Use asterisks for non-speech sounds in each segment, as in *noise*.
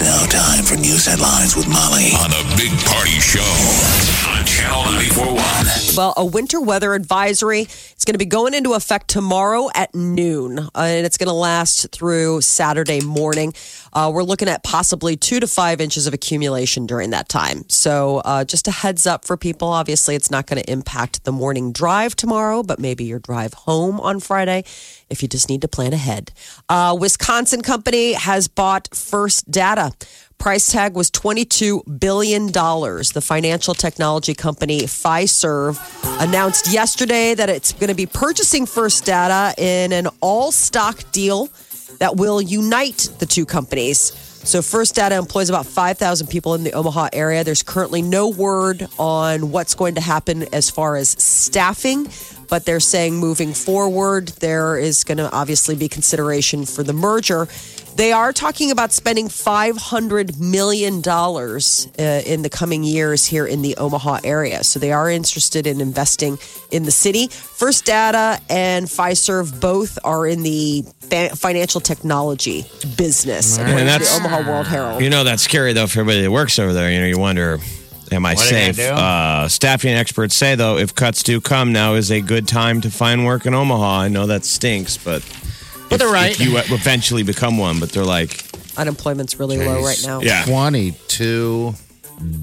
It's now time for news headlines with Molly on a big party show on Channel 941. Well, a winter weather advisory is going to be going into effect tomorrow at noon, uh, and it's going to last through Saturday morning. Uh, we're looking at possibly two to five inches of accumulation during that time. So, uh, just a heads up for people. Obviously, it's not going to impact the morning drive tomorrow, but maybe your drive home on Friday if you just need to plan ahead. Uh, Wisconsin company has bought First Data. Price tag was $22 billion. The financial technology company Fiserv announced yesterday that it's going to be purchasing First Data in an all stock deal that will unite the two companies. So, First Data employs about 5,000 people in the Omaha area. There's currently no word on what's going to happen as far as staffing, but they're saying moving forward, there is going to obviously be consideration for the merger. They are talking about spending $500 million uh, in the coming years here in the Omaha area. So they are interested in investing in the city. First Data and Fiserv both are in the financial technology business. according to that's- the Omaha World Herald. You know that's scary though for everybody that works over there. You know, you wonder, am I What safe? Uh, staffing experts say though, if cuts do come, now is a good time to find work in Omaha. I know that stinks, but But if, they're right. if you eventually become one, but they're like, Unemployment's really low right now. yeah, Twenty-two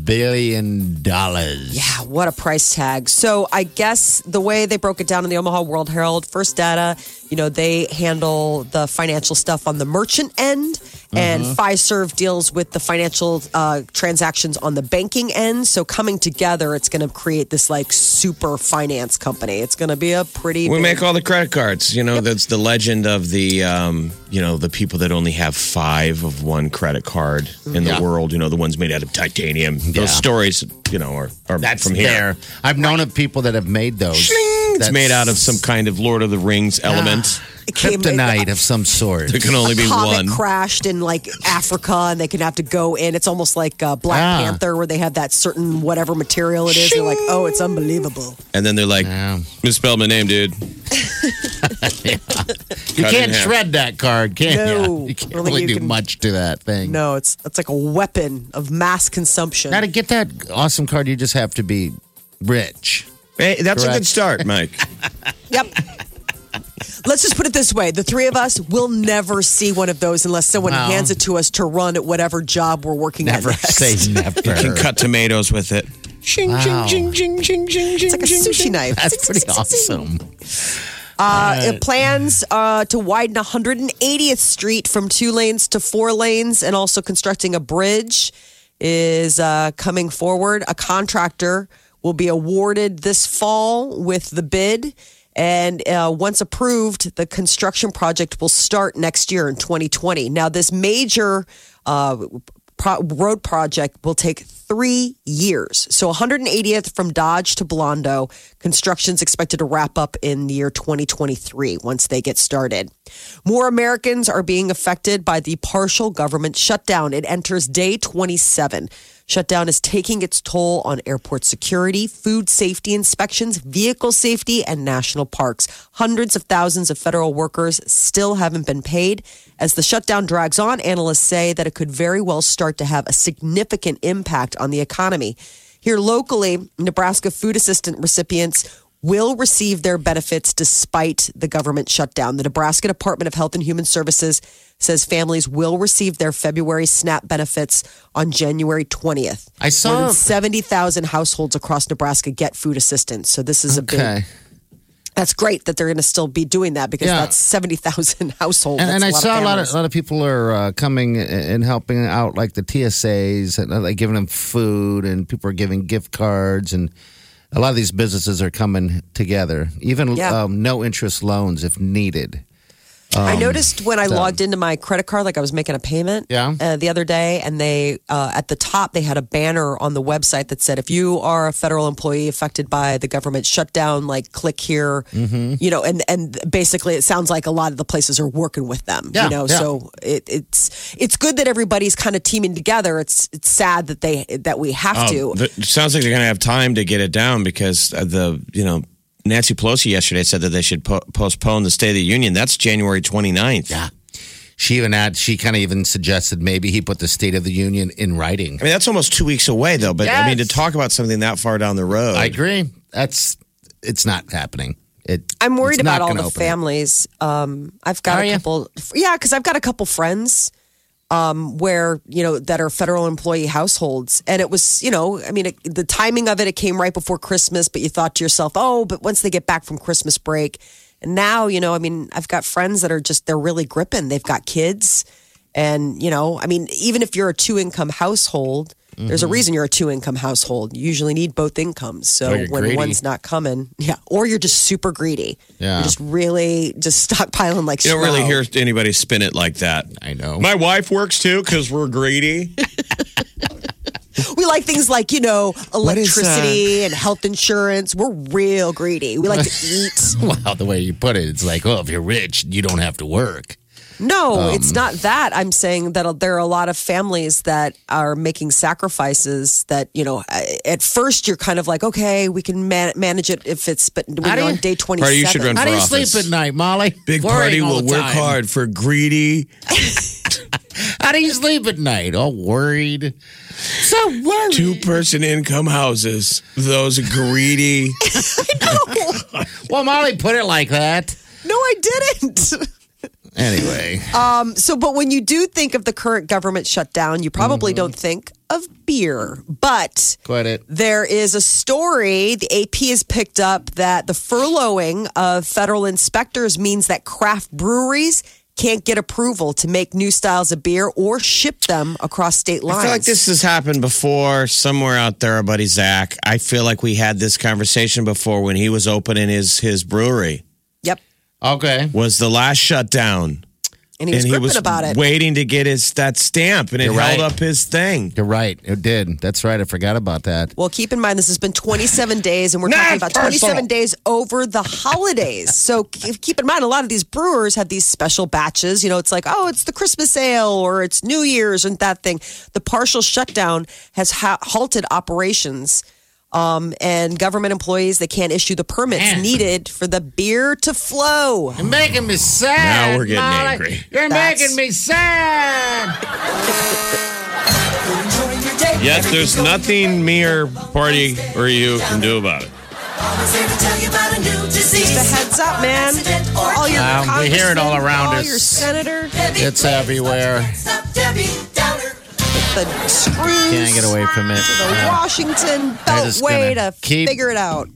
billion dollars. Yeah, what a price tag. So I guess the way they broke it down in the Omaha World Herald, First Data, you know, they handle the financial stuff on the merchant end, and Fiserv deals with the financial uh, transactions on the banking end. So coming together, it's going to create this like super finance company. It's going to be a pretty. we big- make all the credit cards. You know, that's the legend of the, um, you know, the people that only have five of one credit card in the Yeah. world. You know, the ones made out of titanium. Yeah. Those stories, you know, are, are That's from here. there. I've known of people that have made those. It's made out of some kind of Lord of the Rings element. It came- kryptonite of some sort. There can only be comet one. crashed in like Africa, and they could have to go in. It's almost like uh, Black Ah. Panther, where they have that certain whatever material it is. They're like, oh, it's unbelievable. And then they're like, Yeah. misspelled my name, dude. *laughs* *laughs* You Cut in can't half. shred that card, can No. *laughs* you? You can't I don't think really you do can- much to that thing. No, it's it's like a weapon of mass consumption. Now to get that awesome card, you just have to be rich. Hey, that's a Correct. good start, Mike. Yep. Let's just put it this way: the three of us will never see one of those unless someone Wow. hands it to us to run at whatever job we're working Never at. next. say never. You can cut tomatoes with it. Shing, Wow. shing, shing, shing, shing, It's like a sushi knife. That's pretty *laughs* awesome. Uh, it plans uh, to widen 180th Street from two lanes to four lanes, and also constructing a bridge is uh, coming forward. A contractor will be awarded this fall with the bid. And uh, once approved, the construction project will start next year in 2020. Now, this major uh, pro- road project will take three years. So 180th from Dodge to Blondo. Construction's expected to wrap up in the year 2023 once they get started. More Americans are being affected by the partial government shutdown. It enters day 27. Shutdown is taking its toll on airport security, food safety inspections, vehicle safety, and national parks. Hundreds of thousands of federal workers still haven't been paid. As the shutdown drags on, analysts say that it could very well start to have a significant impact on the economy. Here locally, Nebraska food assistance recipients will receive their benefits despite the government shutdown. The Nebraska Department of Health and Human Services says families will receive their February SNAP benefits on January 20th. I saw- More than 70,000 households across Nebraska get food assistance. So this is a big that's great that they're going to still be doing that because Yeah. that's 70,000 *laughs* households. And, and I saw a lot of a lot of people are uh, coming and helping out, like the TSAs, and uh, like giving them food, and people are giving gift cards, and a lot of these businesses are coming together. Even Yeah. um, no interest loans if needed. I noticed when I logged into my credit card, like I was making a payment Yeah. uh, the other day, and they uh, at the top they had a banner on the website that said, "If you are a federal employee affected by the government shutdown, like click here." Mm-hmm. You know, and and basically it sounds like a lot of the places are working with them. Yeah, you know, yeah. so it, it's it's good that everybody's kind of teaming together. It's it's sad that they that we have to. Oh, the- it sounds like they're going to have time to get it down because the you know Nancy Pelosi yesterday said that they should po- postpone the State of the Union. That's January 29th. Yeah. She even had, she kind of even suggested maybe he put the State of the Union in writing. I mean, that's almost two weeks away, though. But I mean, to Yes. talk about something that far down the road, I agree. That's, it's not happening. It, I'm worried it's not about all gonna the open families. Um, I've got Are a ya? couple. Yeah, because I've got a couple friends um, where you know that are federal employee households, and it was you know, I mean, it, the timing of it, it came right before Christmas, but you thought to yourself, oh, but once they get back from Christmas break, and now you know, I mean, I've got friends that are just they're really gripping. They've got kids, and you know, I mean, even if you're a two income household. There's a reason you're a two income household. You usually need both incomes. So when greedy. one's not coming, yeah, or you're just super greedy. Yeah. You're just really just *laughs* stockpiling like you don't really hear anybody spin it like that. I know. My wife works too because we're greedy. We like things like you know uh, electricity and health insurance. We're real greedy. We like to *laughs* eat. Well, the way you put it, it's like, oh, if you're rich, you don't have to work. No, it's Um, not that. I'm saying that there are a lot of families that are making sacrifices. That you know, at first you're kind of like, okay, we can man- manage it if it's, but when How you're do on day 27, Party, you should run How for do you office. sleep at night, Molly? Big Worrying party will work hard for greedy. *laughs* How do you sleep at night? All worried. So worried. Two person income houses. Those greedy. *laughs* I know. well, Molly put it like that. No, I didn't. *laughs* Anyway, So, but when you do think of the current government shutdown, you probably Mm-hmm. don't think of beer. But there is a story the AP has picked up that the furloughing of federal inspectors means that craft breweries can't get approval to make new styles of beer or ship them across state lines. I feel like this has happened before somewhere out there, our buddy Zach. I feel like we had this conversation before when he was opening his his brewery. Yep. Okay. Was the last shutdown. And he was and he was about it. waiting to get his that stamp and it You're held right. up his thing. You're right. It did. That's right. I forgot about that. Well, keep in mind this has been 27 days, and we're talking about 27 days over the holidays. So keep keep in mind, a lot of these brewers have these special batches. You know, it's like, oh, it's the Christmas ale or it's New Year's and that thing. The partial shutdown has ha- halted operations. Um, and government employees that can't issue the permits Man. needed for the beer to flow. You're making me sad. Now we're getting Molly. angry. You're That's- making me sad. Yet there's nothing me or party or you can do about it. Just a heads up, man. All your Um, we hear it all around all us. your senator, It's everywhere. The screws. Can't get away from it. To the Yeah. Washington Beltway gonna keep- figure it out.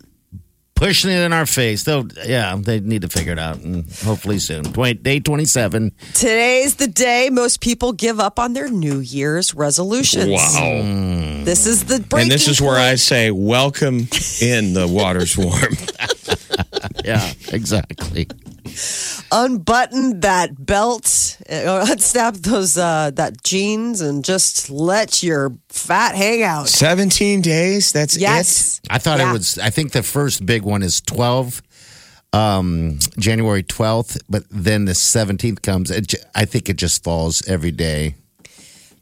Pushing it in our face. Though, yeah, they need to figure it out, and hopefully soon. 20, day twenty-seven. Today's the day most people give up on their New Year's resolutions. Wow. Hmm. This is the breaking And this is where I say, welcome in the water's warm. *laughs* Yeah, exactly. Unbutton that belt, uh, *laughs* unsnap those uh, that jeans, and just let your fat hang out. 17 days? That's it? I thought Yeah. it was. I think the first big one is twelve, um, January twelfth, but then the seventeenth comes. It, I think it just falls every day.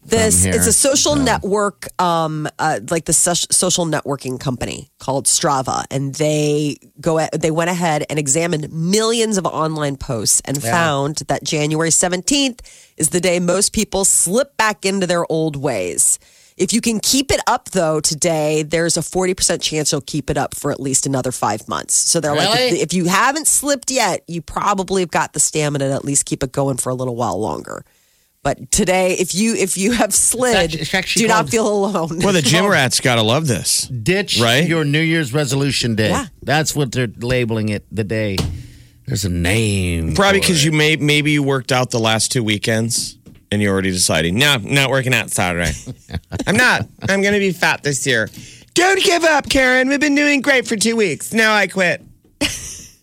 This it's a social network, um, uh, like the social networking company called Strava, and they go at, they went ahead and examined millions of online posts and found that January seventeenth is the day most people slip back into their old ways. If you can keep it up though today, there's a 40% chance you'll keep it up for at least another five months. So they're like, if, if you haven't slipped yet, you probably have got the stamina to at least keep it going for a little while longer. But today, if you if you have slid, actually- it's actually do not feel alone. Well, the *laughs* gym rats got to love this. Ditch Right? your New Year's resolution day. Yeah. That's what they're labeling it. The day. There's a name. Probably for because it. you may maybe you worked out the last two weekends and you're already deciding, no, not working out Saturday. *laughs* I'm not. I'm going to be fat this year. Don't give up, Karen. We've been doing great for two weeks. Now I quit.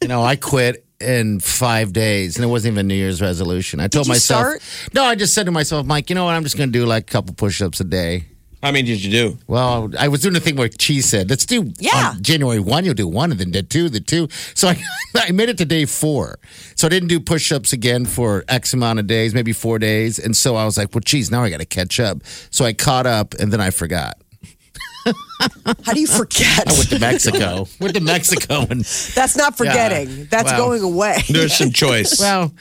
You know, I quit in five days, and it wasn't even New Year's resolution. I told you myself, start? no, I just said to myself, Mike, you know what? I'm just going to do like a couple push ups a day. How many did you do? Well, I was doing the thing where she said, let's do Yeah. on January 1, you'll do one, and then did two, the two. So I, *laughs* I made it to day four. So I didn't do push ups again for X amount of days, maybe four days. And so I was like, well, geez, now I got to catch up. So I caught up, and then I forgot. How do you forget? I went to Mexico. went to Mexico and That's not forgetting. That's Wow. going away. There's some *laughs* choice. Well,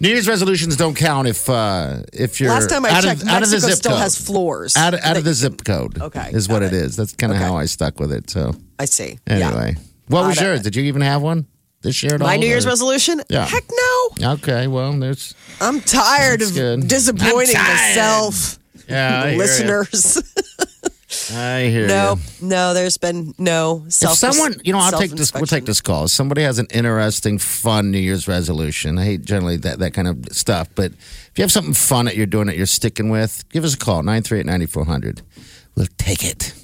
New Year's resolutions don't count if uh, if you're Last time I out checked, of, out of the Mexico zip still code. has floors. out, out of the zip code. Okay, is what got it is. That's kind of Okay. how I stuck with it. So I see. anyway, Yeah. what was Out of- yours? Did you even have one this year at all? My New Year's or- resolution? Yeah. Heck no. Okay, well, there's I'm tired of good. disappointing I'm tired. myself. yeah, I hear ya. listeners. *laughs* I hear no, ya. no, there's been no If someone, you know, I'll take this. We'll take this call. Somebody has an interesting, fun New Year's resolution. I hate generally that that kind of stuff, but if you have something fun that you're doing that you're sticking with, give us a call 938-9400. We'll take it.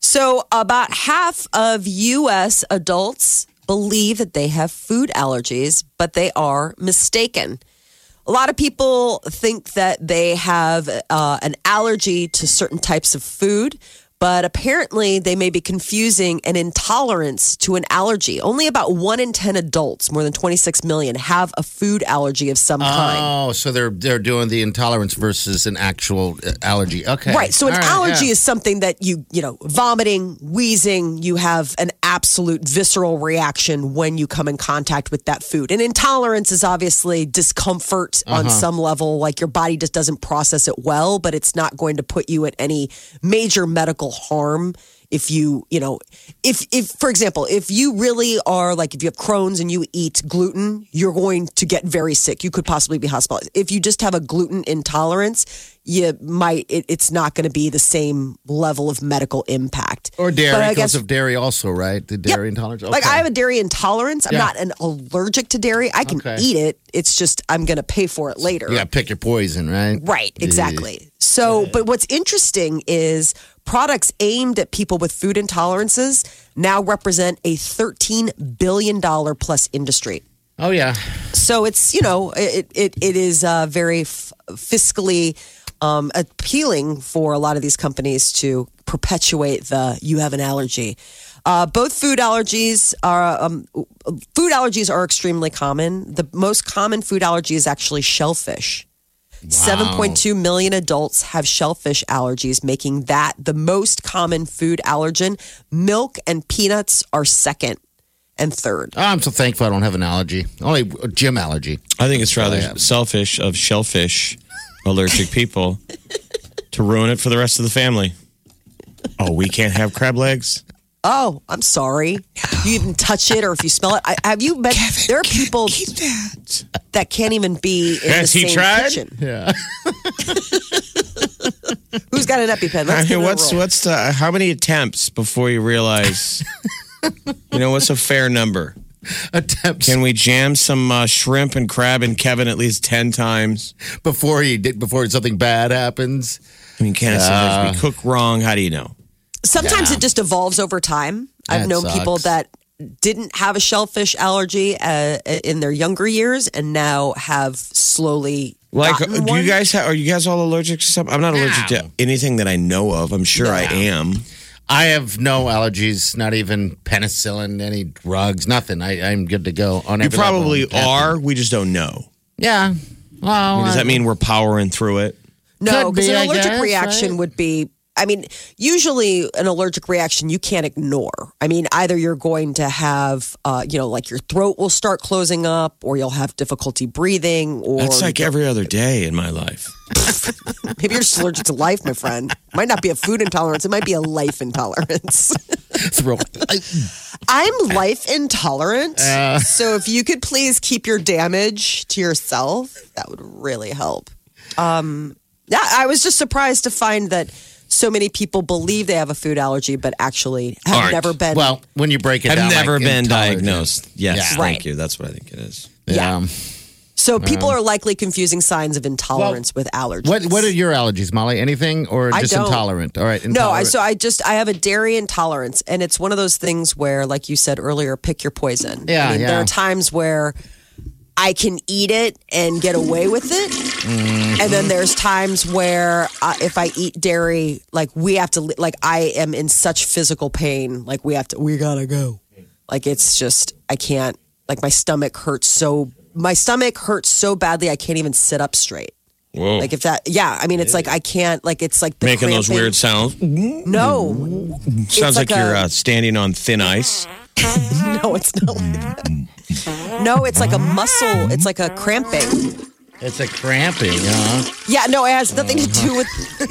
So, about half of U.S. adults believe that they have food allergies, but they are mistaken. A lot of people think that they have uh, an allergy to certain types of food, but apparently they may be confusing an intolerance to an allergy. Only about one in 10 adults, more than 26 million, have a food allergy of some kind. Oh, so they're they're doing the intolerance versus an actual uh, allergy. Okay, Right. So an right, allergy yeah. is something that you, you know, vomiting, wheezing, you have an absolute visceral reaction when you come in contact with that food. And intolerance is obviously discomfort Uh-huh. on some level, like your body just doesn't process it well, but it's not going to put you at any major medical harm if you, you know, if if for example, if you really are like if you have Crohn's and you eat gluten, you're going to get very sick. You could possibly be hospitalized. If you just have a gluten intolerance, you might it, it's not going to be the same level of medical impact. or dairy because guess- of dairy also, right? The Yep. dairy intolerance. Like I have a dairy intolerance. I'm Yeah. not an allergic to dairy. I can Okay. eat it. It's just I'm going to pay for it later. Got pick your poison, right? Right, exactly. So, but what's interesting is products aimed at people with food intolerances now represent a $13 billion plus industry. Oh yeah. So it's, you know, it, it, it is uh, very f- fiscally um, appealing for a lot of these companies to perpetuate the you have an allergy. Uh, both food allergies are um, food allergies are extremely common. The most common food allergy is actually shellfish. 7.2 million adults have shellfish allergies, making that the most common food allergen. Milk and peanuts are second and third. I'm so thankful I don't have an allergy. Only a gym allergy. I think it's rather selfish of shellfish allergic people *laughs* to ruin it for the rest of the family. Oh, we can't have crab legs? Oh, I'm sorry. You even touch it, or if you smell it. I, have you met? there are people that. that can't even be in Has the he same tried? kitchen. Yeah. Who's got an EpiPen? Let's I mean, what's what's the how many attempts before you realize? *laughs* you know, what's a fair number? Attempts Can we jam some uh, shrimp and crab in Kevin at least ten times? before he did before something bad happens. I mean, can it sometimes be cooked wrong? How do you know? Sometimes it just evolves over time. I've That known people that didn't have a shellfish allergy uh, in their younger years and now have slowly Like, gotten do one. you guys have, are you guys all allergic to something? I'm not allergic to anything that I know of. I'm sure I am. I have no allergies, not even penicillin, any drugs, nothing. I, I'm good to go on You every level. probably I'm are. We just don't know. Yeah. Well, I mean, does I- that mean we're powering through it? No, Could because an allergic guess, reaction right? would be. I mean, usually an allergic reaction you can't ignore. I mean, either you're going to have, uh, you know, like your throat will start closing up, or you'll have difficulty breathing, or That's like every other day in my life. *laughs* maybe you're just allergic to life, my friend. Might not be a food intolerance; it might be a life intolerance. *laughs* throat. I'm life intolerant, so if you could please keep your damage to yourself, that would really help. Um, yeah, I was just surprised to find that so many people believe they have a food allergy, but actually have Aren't. never been. well, when you break it I've down, never like been diagnosed. Yes, Yeah. thank Right. you. That's what I think it is. Yeah. so So people are likely confusing signs of intolerance with allergies. What What are your allergies, Molly? Anything or just don't. intolerant? All right, No, I so I just I have a dairy intolerance, and it's one of those things where, like you said earlier, pick your poison. Yeah, I mean, There are times where I can eat it and get away with it, Mm-hmm. and then there's times where uh, if I eat dairy, like we have to, like I am in such physical pain, like we have to, we gotta go. Like it's just I can't. Like my stomach hurts so. My stomach hurts so badly I can't even sit up straight. Whoa. Like if that, yeah. I mean, it's like I can't. Like it's like the Making those cramping. weird sounds. No, Sounds like, like you're a- uh, standing on thin ice. *laughs* no, it's not like that. No, it's like a muscle. It's like a cramping. it's a cramping, huh? Yeah, no, it has nothing to do with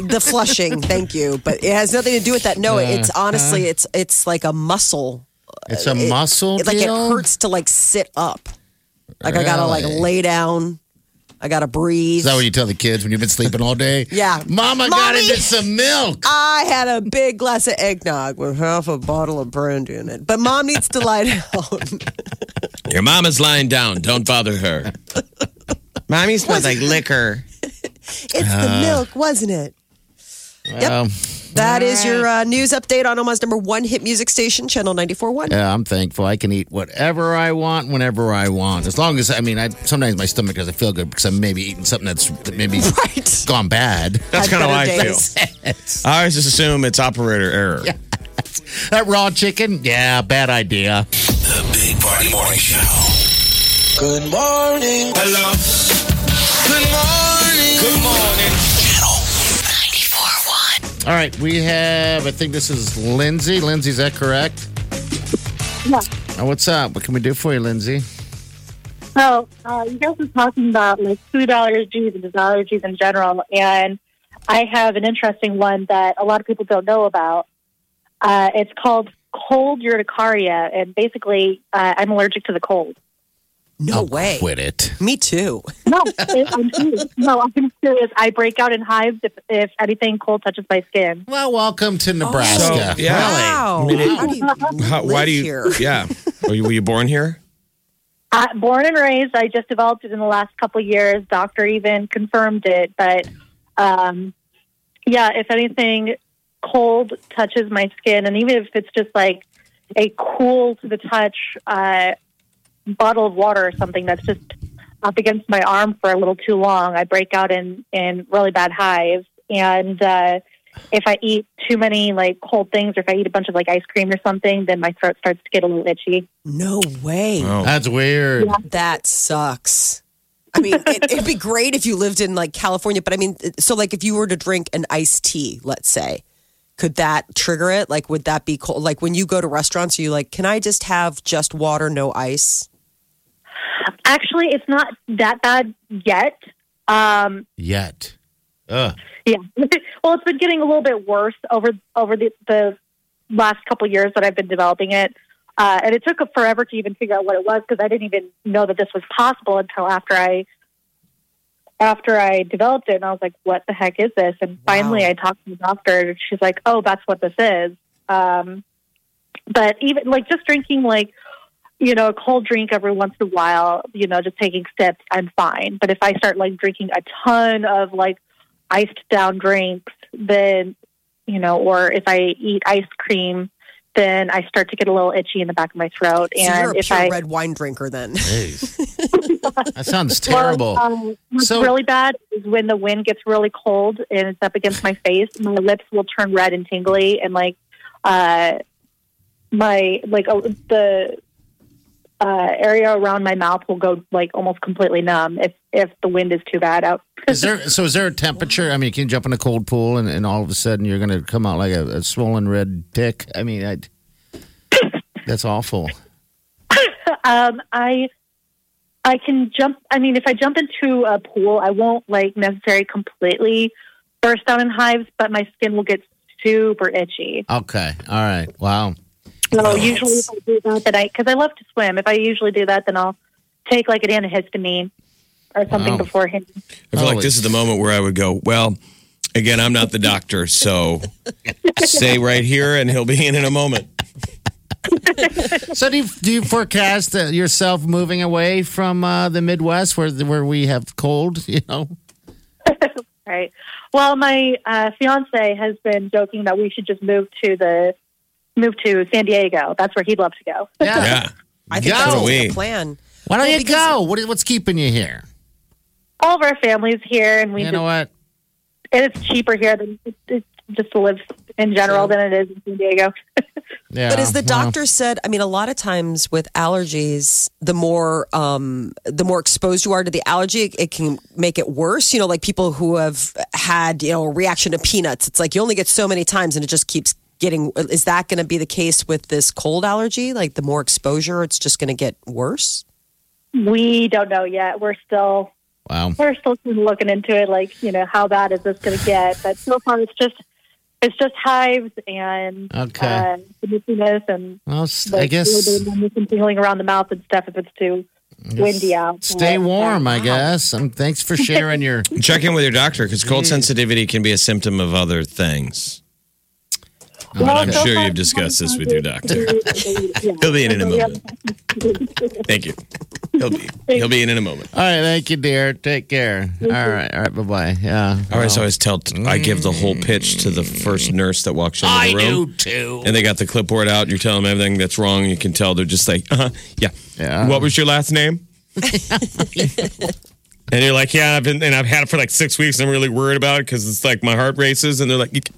the flushing. Thank you, but it has nothing to do with that. No, it's honestly, it's it's like a muscle. It's a muscle. It's like it deal? hurts to like sit up. Like I gotta like Really? lay down. I gotta breathe. Is that what you tell the kids when you've been sleeping all day? *laughs* Yeah. Mama got Mommy! into some milk. I had a big glass of eggnog with half a bottle of brandy in it, but mom needs to lie down. *laughs* Your mom is lying down. Don't bother her. *laughs* Mommy smells like liquor. It's the milk, wasn't it? Um, That is your uh, news update on Omaha's number one hit music station, Channel 94.1. yeah, I'm thankful. I can eat whatever I want, whenever I want. As long as I mean, I sometimes my stomach doesn't feel good because I'm maybe eating something that's maybe *laughs* Right. gone bad. That's kind of how I better feel. days. I always just assume it's operator error. That raw chicken, yeah, bad idea. The Big Party Morning Show. Good morning. Hello. Good morning. Good morning. Channel 94.1. All right, we have. I think this is Lindsay. Lindsay, is that correct? Yeah. Oh, what's up? What can we do for you, Lindsay? So, uh, you guys were talking about like food allergies and allergies in general, and I have an interesting one that a lot of people don't know about. Uh, it's called cold urticaria, and basically, uh, I'm allergic to the cold. No Oh, way. Quit it. Me too. *laughs* No, I'm serious. No, I'm serious. I break out in hives if, if anything cold touches my skin. Well, welcome to Nebraska. So, yeah. Wow. How do you How, why live do you? here? Yeah. Were you, were you born here? Uh, born and raised, I just developed it in the last couple of years. Doctor even confirmed it, but um, yeah, if anything cold touches my skin, and even if it's just like a cool to the touch uh, bottle of water or something that's just up against my arm for a little too long, I break out in in really bad hives. And uh, if I eat too many like cold things, or if I eat a bunch of like ice cream or something, then my throat starts to get a little itchy. No way. Oh. That's weird. That sucks. I mean, it, it'd be great if you lived in like California, but I mean, so like if you were to drink an iced tea, let's say, could that trigger it? Like, would that be cold? Like when you go to restaurants, are you like, can I just have just water, no ice? Actually, it's not that bad yet. Um, Yet. Ugh. yeah. *laughs* well, it's been getting a little bit worse over over the, the last couple years that I've been developing it. Uh, and it took forever to even figure out what it was because I didn't even know that this was possible until after I after I developed it. And I was like, "What the heck is this?" And finally, I talked to the doctor, and she's like, "Oh, that's what this is." Um, but even like just drinking like you know a cold drink every once in a while, you know, just taking sips, I'm fine. But if I start like drinking a ton of like iced down drinks, then you know, or if I eat ice cream, then I start to get a little itchy in the back of my throat. So you're and a if pure I red wine drinker then. *laughs* That sounds terrible. Well, um, what's So- really bad is when the wind gets really cold and it's up against my face. My lips will turn red and tingly, and like uh, my like uh, the uh, area around my mouth will go like almost completely numb if if the wind is too bad out. *laughs* Is there so? Is there a temperature? I mean, can you jump in a cold pool and, and all of a sudden you're going to come out like a, a swollen red tick? I mean, I, that's awful. *laughs* um, I I can jump. I mean, if I jump into a pool, I won't like necessarily completely burst out in hives, but my skin will get super itchy. Okay, all right. Wow. So usually, if I do that, then I because I love to swim. If I usually do that, then I'll take like an antihistamine or something Wow. beforehand. I feel like this is the moment where I would go, well, again, I'm not the doctor, so *laughs* stay right here and he'll be in in a moment. So do you, do you forecast uh, yourself moving away from uh, the Midwest where where we have cold? *laughs* You know. *laughs* right. Well, my uh, fiance has been joking that we should just move to the move to San Diego. That's where he'd love to go. Yeah. I think Go. that's a We. plan. Why don't Well, you go? What is, what's keeping you here? All of our families here, and we You just know what? and it's cheaper here than just to live in general than it is in San Diego. *laughs* Yeah. But as the well, doctor said, I mean, a lot of times with allergies, the more um, the more exposed you are to the allergy, it, it can make it worse. You know, like people who have had you know a reaction to peanuts. It's like you only get so many times, and it just keeps getting. Is that going to be the case with this cold allergy? Like the more exposure, it's just going to get worse. we don't know yet. We're still Wow. we're still looking into it. Like you know, how bad is this going to get? But so far, it's just it's just hives and Okay. uh, the itchiness and Well, like, I guess the numbness tingling around the mouth and stuff if it's too windy out. stay warm. I guess. Um, thanks for sharing your. Check in with your doctor because cold sensitivity can be a symptom of other things. But I'm so sure you've discussed this with your doctor. *laughs* He'll be in in a moment. Thank you. He'll be he'll be in in a moment. All right, thank you, dear. Take care. All right, all right, bye bye. Yeah. All right, well. so I always always tell I give the whole pitch to the first nurse that walks into the room. I room. do too. And they got the clipboard out. You're telling them everything that's wrong. You can tell they're just like, uh-huh, yeah. Yeah. What was your last name? *laughs* and you're like, yeah, I've been and I've had it for like six weeks. And I'm really worried about it because it's like my heart races. And they're like,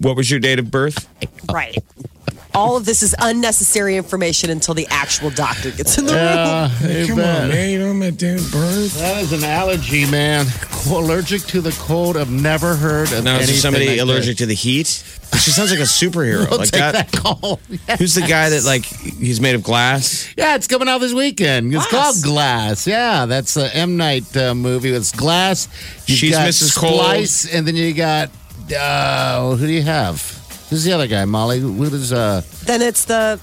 what was your date of birth? Right. All of this is unnecessary information until the actual doctor gets in the room. Uh, you bet. man. You know my date of birth. That is an allergy, man. Allergic to the cold. I've never heard of Now, is there anything somebody like allergic to the heat? She sounds like a superhero. We'll like take that. that, call. *laughs* Who's the guy that like he's made of glass? Yeah, it's coming out this weekend. It's Glass. called Glass. Yeah, that's the M Night uh, movie. It's Glass. You've She's got Mrs. Cole. Split, and then you got uh, who do you have? Who's the other guy, Molly? Who is uh? Then it's the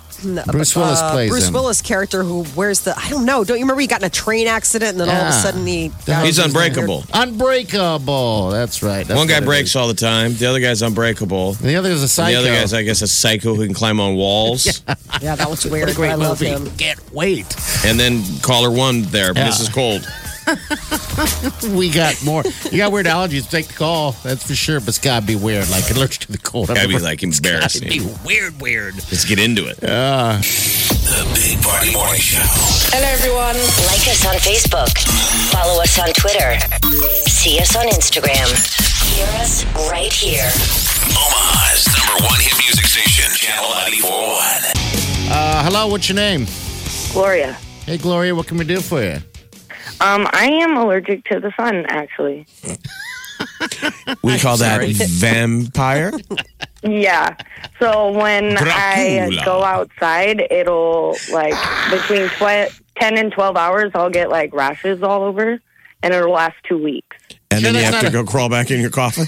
Bruce Willis uh, plays Bruce him. Willis character who wears the I don't know. Don't you remember he got in a train accident and then all of a Yeah. sudden he He's unbreakable. Unbreakable. That's right. That's One guy what it breaks is. all the time. The other guy's unbreakable. And the other is a And psycho. the other guy's, I guess, a psycho who can climb on walls. *laughs* Yeah, that looks weird. What a great I love movie. him. Can't wait. And then caller one there, Yeah. Mrs. Cold. *laughs* We got more. You got weird allergies. Take the call. That's for sure. But it's got to be weird. Like allergic to the cold. Gotta be like embarrassing. It's gotta be weird, weird. Let's get into it. The Big Party Morning Show. Hello, everyone. Like us on Facebook. Follow us on Twitter. See us on Instagram. Hear us right here. Omaha's number one hit music station, Channel 941. Uh, hello. What's your name? Gloria. Hey, Gloria. What can we do for you? Um, I am allergic to the sun, actually. *laughs* We call that vampire. Yeah. So when I go outside, it'll like between tw- 10 and 12 hours, I'll get like rashes all over and it'll last two weeks. And Sure then you that's have to not go crawl back in your coffin.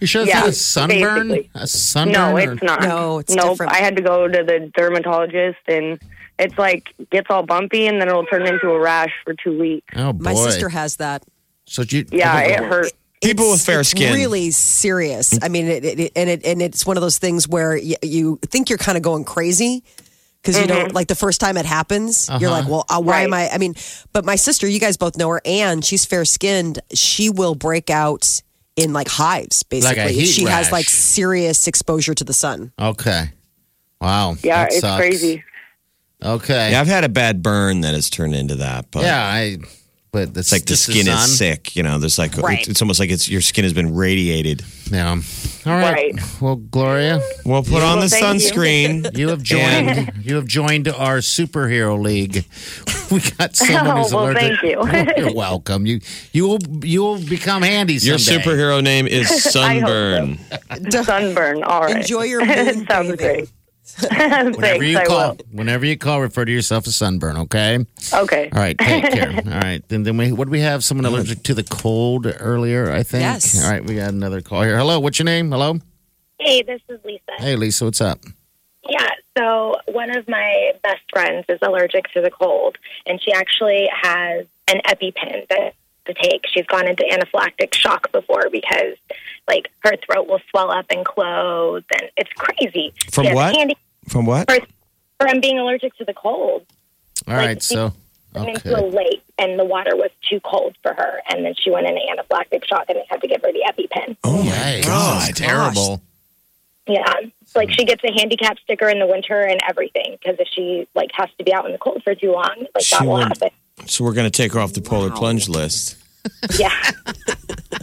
You sure it's Yeah, not a sunburn? basically. A sunburn? No, or- it's not. No, it's nope. different. I had to go to the dermatologist and it's like gets all bumpy and then it'll turn into a rash for two weeks. Oh boy. My sister has that. So you? Yeah, it hurts People with fair it's skin. really serious. I mean, it, it, it- and it and it's one of those things where you, you think you're kind of going crazy because you don't like the first time it happens. You're like, well, uh, why am I? I mean, but my sister, you guys both know her, and she's fair skinned. She will break out in like hives, Like a basically. heat if she has like serious exposure to the sun. Okay. Wow. Yeah, that it's sucks. crazy. Okay. Yeah, I've had a bad burn that has turned into that. But Yeah, I. But it's like the skin sun. is sick. You know, there's like Right. it's, it's almost like it's your skin has been radiated. Yeah. All right. Right. Well, Gloria, we'll put on Well, the thank you. sunscreen. *laughs* you have joined. you have joined our superhero league. *laughs* We got someone Oh, who's *laughs* well, allergic. thank you. Well, you're welcome. You you will you will become handy. Your superhero name is hope so. Sunburn. Sunburn. All right. Enjoy your moon Sounds bathing. great. *laughs* Whenever Thanks, you call, whenever you call, refer to yourself as sunburn. Okay. Okay. All right. Take care. *laughs* All right. Then then we what do we have? Someone allergic to the cold earlier. I think. Yes. All right. We got another call here. Hello. What's your name? Hello. Hey, this is Lisa. Hey, Lisa. What's up? Yeah, so one of my best friends is allergic to the cold, and she actually has an EpiPen that to take. She's gone into anaphylactic shock before because, like, her throat will swell up and close, and it's crazy. From what? Handy, From what? her, from being allergic to the cold. All Like, right, so Went okay. into a lake, and the water was too cold for her, and then she went in an anaphylactic shock, and they had to give her the EpiPen. Oh my Yikes. god! terrible. Yeah, like she gets a handicap sticker in the winter and everything because if she like has to be out in the cold for too long, like She that will happen. So we're going to take her off the polar plunge list. *laughs* Yeah,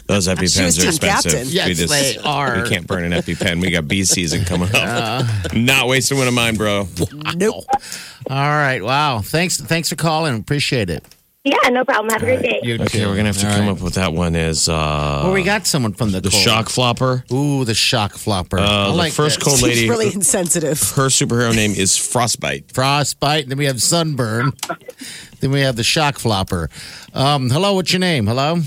Those She was EpiPens are team expensive. captain. Yes, they are. We can't burn an EpiPen. We got bee season coming up. Not wasting one of mine, bro. Nope. All right, wow. Thanks, thanks for calling. Appreciate it. yeah, no problem. Have a great day. You Okay, too. we're gonna have to All come right. up with that one. Is uh, Well, we got someone from the the cold. shock flopper? Ooh, the shock flopper. I Uh, the like first this. cold lady. She's really insensitive. her superhero name is Frostbite. frostbite. Then we have sunburn. *laughs* then we have the shock flopper. Um, hello, what's your name? Hello.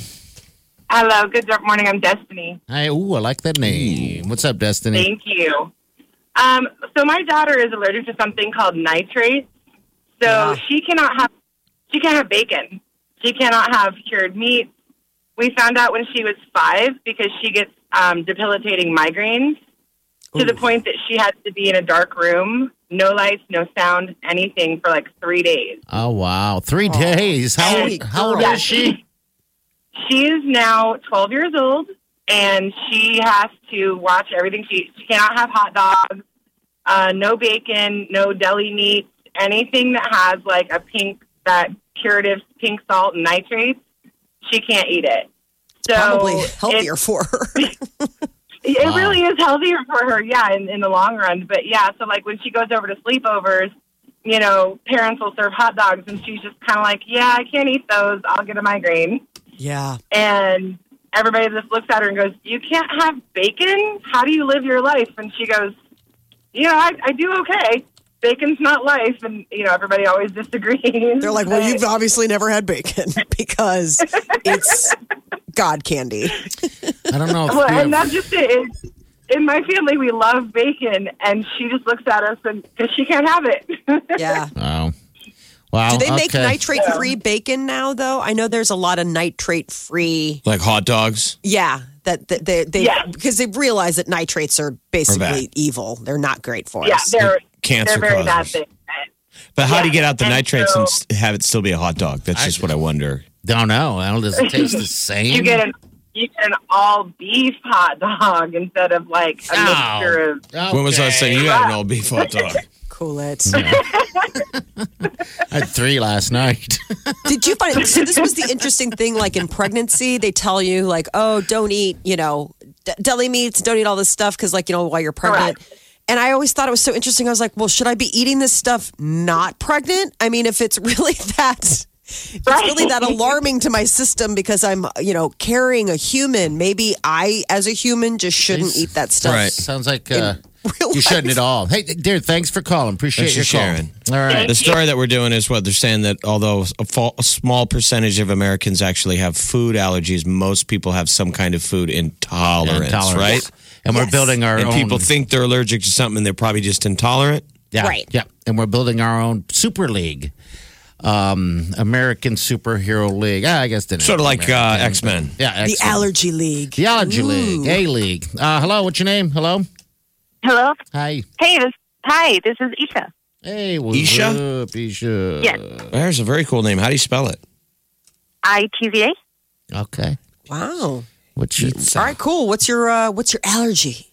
Hello, good morning. I'm Destiny. Hi. Ooh, I like that name. What's up, Destiny? Thank you. Um, so my daughter is allergic to something called nitrates. So Yeah. she cannot have she can't have bacon. She cannot have cured meat. We found out when she was five because she gets um, debilitating migraines to the point that she had to be in a dark room, no lights, no sound, anything for like three days. Oh wow, three days. How sweet how old girl. is she? She is now 12 years old, and she has to watch everything. She she cannot have hot dogs, uh, no bacon, no deli meat, anything that has like a pink that curative pink salt and nitrates. She can't eat it. So Probably it- healthier for her. *laughs* It Wow. really is healthier for her, yeah, in, in the long run. But yeah, so like when she goes over to sleepovers, you know, parents will serve hot dogs, and she's just kind of like, "Yeah, I can't eat those. I'll get a migraine." yeah. And everybody just looks at her and goes, "You can't have bacon? How do you live your life?" And she goes, "You know, I, I do okay. Bacon's not life." And you know, everybody always disagrees. They're like, well, *laughs* But- you've obviously never had bacon *laughs* because it's God candy. I don't know. If Well, and that's just it. It's- In my family, we love bacon, and she just looks at us and because she can't have it. *laughs* Yeah. wow. Wow. Do they make okay. nitrate free bacon now, though? I know there's a lot of nitrate free. Like hot dogs. Yeah. That, that they, they Yeah. because they realize that nitrates are basically bad. evil. They're not great for yeah, us. Yeah, they're Cancer they're very bad causers. But how do you get out the and nitrates so- and have it still be a hot dog? That's just what I wonder. Don't know. Well, does it taste the same? *laughs* You get an you get an all beef hot dog instead of like a Ow. mixture of. When was the last time you had an all beef hot dog? *laughs* Cool it. *laughs* I had three last night. Did you find so this was the interesting thing like in pregnancy they tell you like oh don't eat you know d- deli meats don't eat all this stuff cuz like you know while you're pregnant and I always thought it was so interesting I was like well should I be eating this stuff not pregnant I mean if it's really that it's really that alarming to my system because I'm you know carrying a human maybe I as a human just shouldn't eat that stuff Right. Sounds like uh, you shouldn't at all. Hey, dear, thanks for calling. Appreciate Thanks your for call. sharing. All right. The story that we're doing is what they're saying that although a, fa- a small percentage of Americans actually have food allergies, most people have some kind of food intolerance, Intolerance. right? And we're Yes. building our And own. people think they're allergic to something, they're probably just intolerant. yeah, Right. Yeah, and we're building our own super league, um, American superhero league. Ah, I guess didn't Sort of like uh, X Men. Yeah, the X-Men. allergy league The allergy league, A league. Uh, hello, what's your name? Hello. Hello. Hi. Hey. This, hi. This is Isha. Hey, what's Isha? up, Isha? Yes. There's a very cool name. How do you spell it? I T V A. Okay. wow What's your? all right cool what's your uh, what's your allergy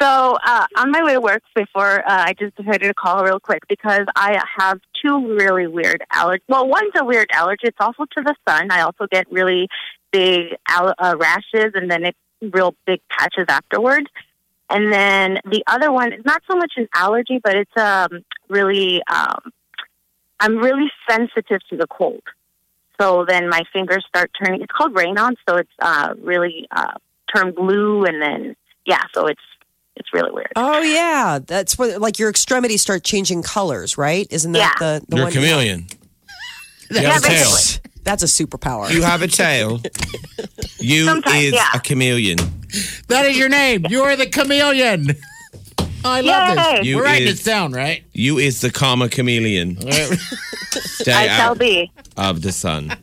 So uh, on my way to work before, uh, I just decided to call real quick because I have two really weird allergies. Well, one's a weird allergy. It's also to the sun. I also get really big al- uh, rashes and then it's real big patches afterwards. And then the other one is not so much an allergy, but it's um, really, um, I'm really sensitive to the cold. So then my fingers start turning. It's called Raynaud, so it's uh, really uh, turn blue, and then yeah, so it's it's really weird. Oh yeah, that's what like your extremities start changing colors, right? Isn't that Yeah. the, the You're a one? chameleon. *laughs* You Yeah, have a tail. basically. That's a superpower. You have a tail. *laughs* You Sometimes, is yeah. a chameleon. That is your name. You are the chameleon. I love Yay. this. You We're writing is- this down, right? You is the comma chameleon. Stay I shall out be. of the sun.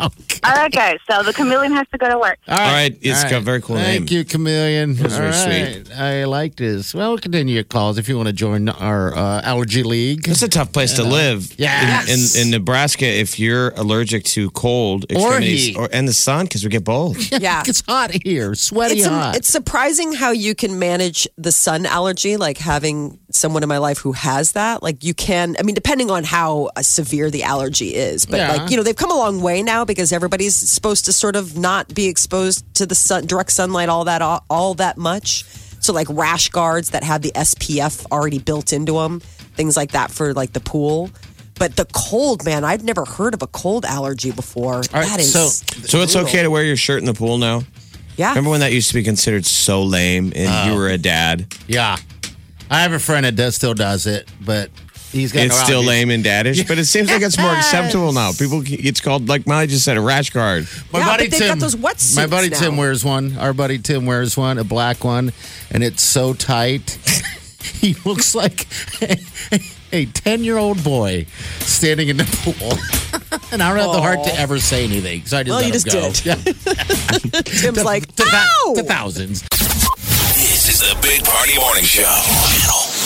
Okay, so the chameleon has to go to work. All right, it's All got a very cool Thank name. you, Chameleon. That was very right. I like this. Well, we'll continue your calls if you want to join our uh, allergy league. It's a tough place to You know? live. Yes. In, in, in Nebraska, if you're allergic to cold extremities heat. or, and the sun, because we get both. *laughs* Yeah. It's hot here, sweaty It's, hot. it's surprising how you can manage the sun allergy, like having someone in my life who has that. Like you can, I mean, depending on how uh, severe the allergy is, but Yeah. like, you know, they've come a long way now because everybody's supposed to sort of not be exposed to the sun, direct sunlight all that, all, all that much. So like rash guards that have the SPF already built into them, things like that for like the pool. But the cold, man, I've never heard of a cold allergy before. right, that is so- So it's brutal. okay to wear your shirt in the pool now? Yeah. Remember when that used to be considered so lame and you were a dad? yeah. I have a friend that does still does it, but he's got It's no still lame and daddish, but it seems like it's more acceptable now. People, it's called, like Molly just said, a rash guard. My Yeah, buddy but they've Tim, got those wetsuits my buddy now. Tim wears one. Our buddy Tim wears one, a black one, and it's so tight. *laughs* he looks like *laughs* a ten-year-old boy standing in the pool, *laughs* and I don't have the heart to ever say anything, so I just Well, let you him just go. did. Yeah. Tim's like, to, thou- ow! to thousands. Is the Big Party Morning Show. Channel